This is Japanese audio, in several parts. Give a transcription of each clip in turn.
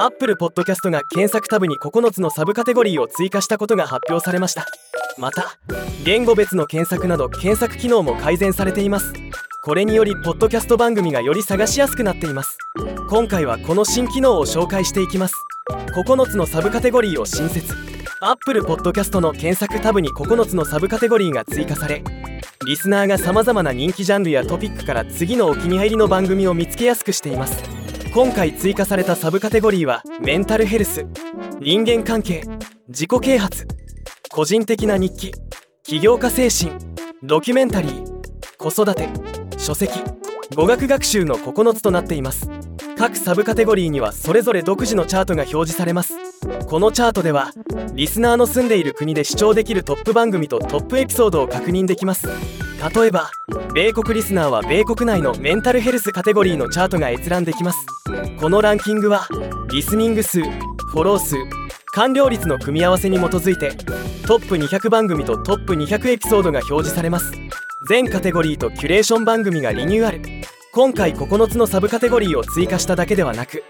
アップルポッドキャストが検索タブに9つのサブカテゴリーを追加したことが発表されました。また言語別の検索など検索機能も改善されています。これによりポッドキャスト番組がより探しやすくなっています。今回はこの新機能を紹介していきます。9つのサブカテゴリーを新設。Apple Podcast の検索タブに9つのサブカテゴリーが追加されリスナーがさまざまな人気ジャンルやトピックから次のお気に入りの番組を見つけやすくしています。今回追加されたサブカテゴリーはメンタルヘルス人間関係自己啓発個人的な日記起業家精神ドキュメンタリー子育て書籍語学学習の9つとなっています。各サブカテゴリーにはそれぞれ独自のチャートが表示されます。このチャートではリスナーの住んでいる国で視聴できるトップ番組とトップエピソードを確認できます。例えば米国リスナーは米国内のメンタルヘルスカテゴリーのチャートが閲覧できます。このランキングはリスニング数フォロー数完了率の組み合わせに基づいてトップ200番組とトップ200エピソードが表示されます。全カテゴリーとキュレーション番組がリニューアル。今回9つのサブカテゴリーを追加しただけではなく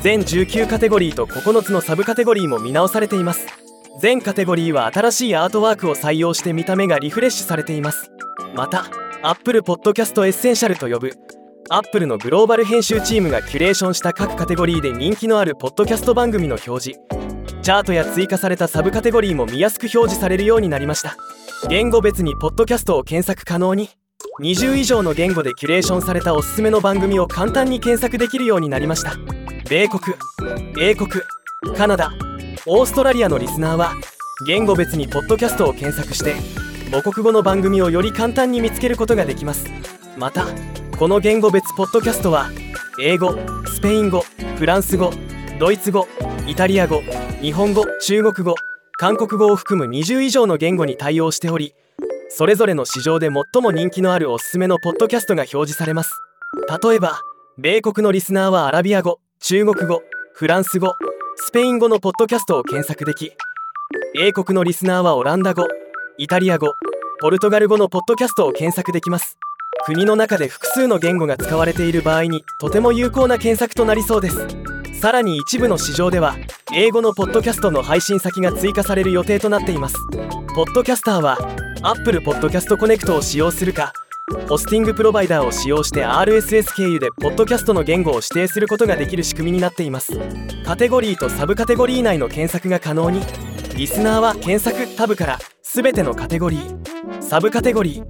全19カテゴリーと9つのサブカテゴリーも見直されています。全カテゴリーは新しいアートワークを採用して見た目がリフレッシュされています。また Apple Podcast Essential と呼ぶ Apple のグローバル編集チームがキュレーションした各カテゴリーで人気のあるポッドキャスト番組の表示。チャートや追加されたサブカテゴリーも見やすく表示されるようになりました。言語別にポッドキャストを検索可能に20以上の言語でキュレーションされたおすすめの番組を簡単に検索できるようになりました。米国英国カナダオーストラリアのリスナーは言語別にポッドキャストを検索して母国語の番組をより簡単に見つけることができます。またこの言語別ポッドキャストは英語スペイン語フランス語ドイツ語イタリア語日本語中国語韓国語を含む20以上の言語に対応しておりそれぞれの市場で最も人気のあるおすすめのポッドキャストが表示されます。例えば米国のリスナーはアラビア語中国語フランス語スペイン語のポッドキャストを検索でき英国のリスナーはオランダ語イタリア語ポルトガル語のポッドキャストを検索できます。国の中で複数の言語が使われている場合にとても有効な検索となりそうです。さらに一部の市場では英語のポッドキャストの配信先が追加される予定となっています。ポッドキャスターは Apple Podcast Connect を使用するかホスティングプロバイダーを使用して RSS 経由でポッドキャストの言語を指定することができる仕組みになっています。カテゴリーとサブカテゴリー内の検索が可能にリスナーは検索タブから全てのカテゴリーサブカテゴリー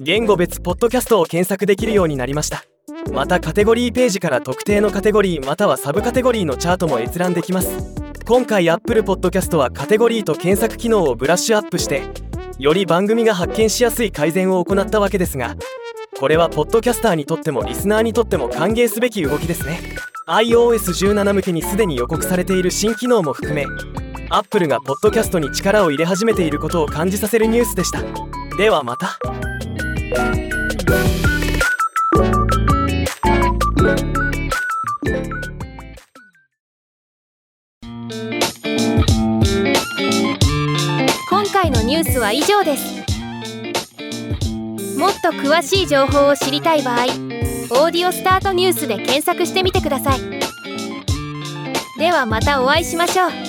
言語別ポッドキャストを検索できるようになりました。またカテゴリーページから特定のカテゴリーまたはサブカテゴリーのチャートも閲覧できます。今回 Apple Podcast はカテゴリーと検索機能をブラッシュアップしてより番組が発見しやすい改善を行ったわけですがこれはポッドキャスターにとってもリスナーにとっても歓迎すべき動きですね。iOS17 向けにすでに予告されている新機能も含め Apple がポッドキャストに力を入れ始めていることを感じさせるニュースでした。ではまた。今回のニュースは以上です。もっと詳しい情報を知りたい場合「オーディオスタートニュース」で検索してみてください。ではまたお会いしましょう。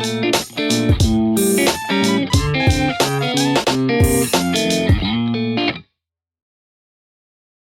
Thank you.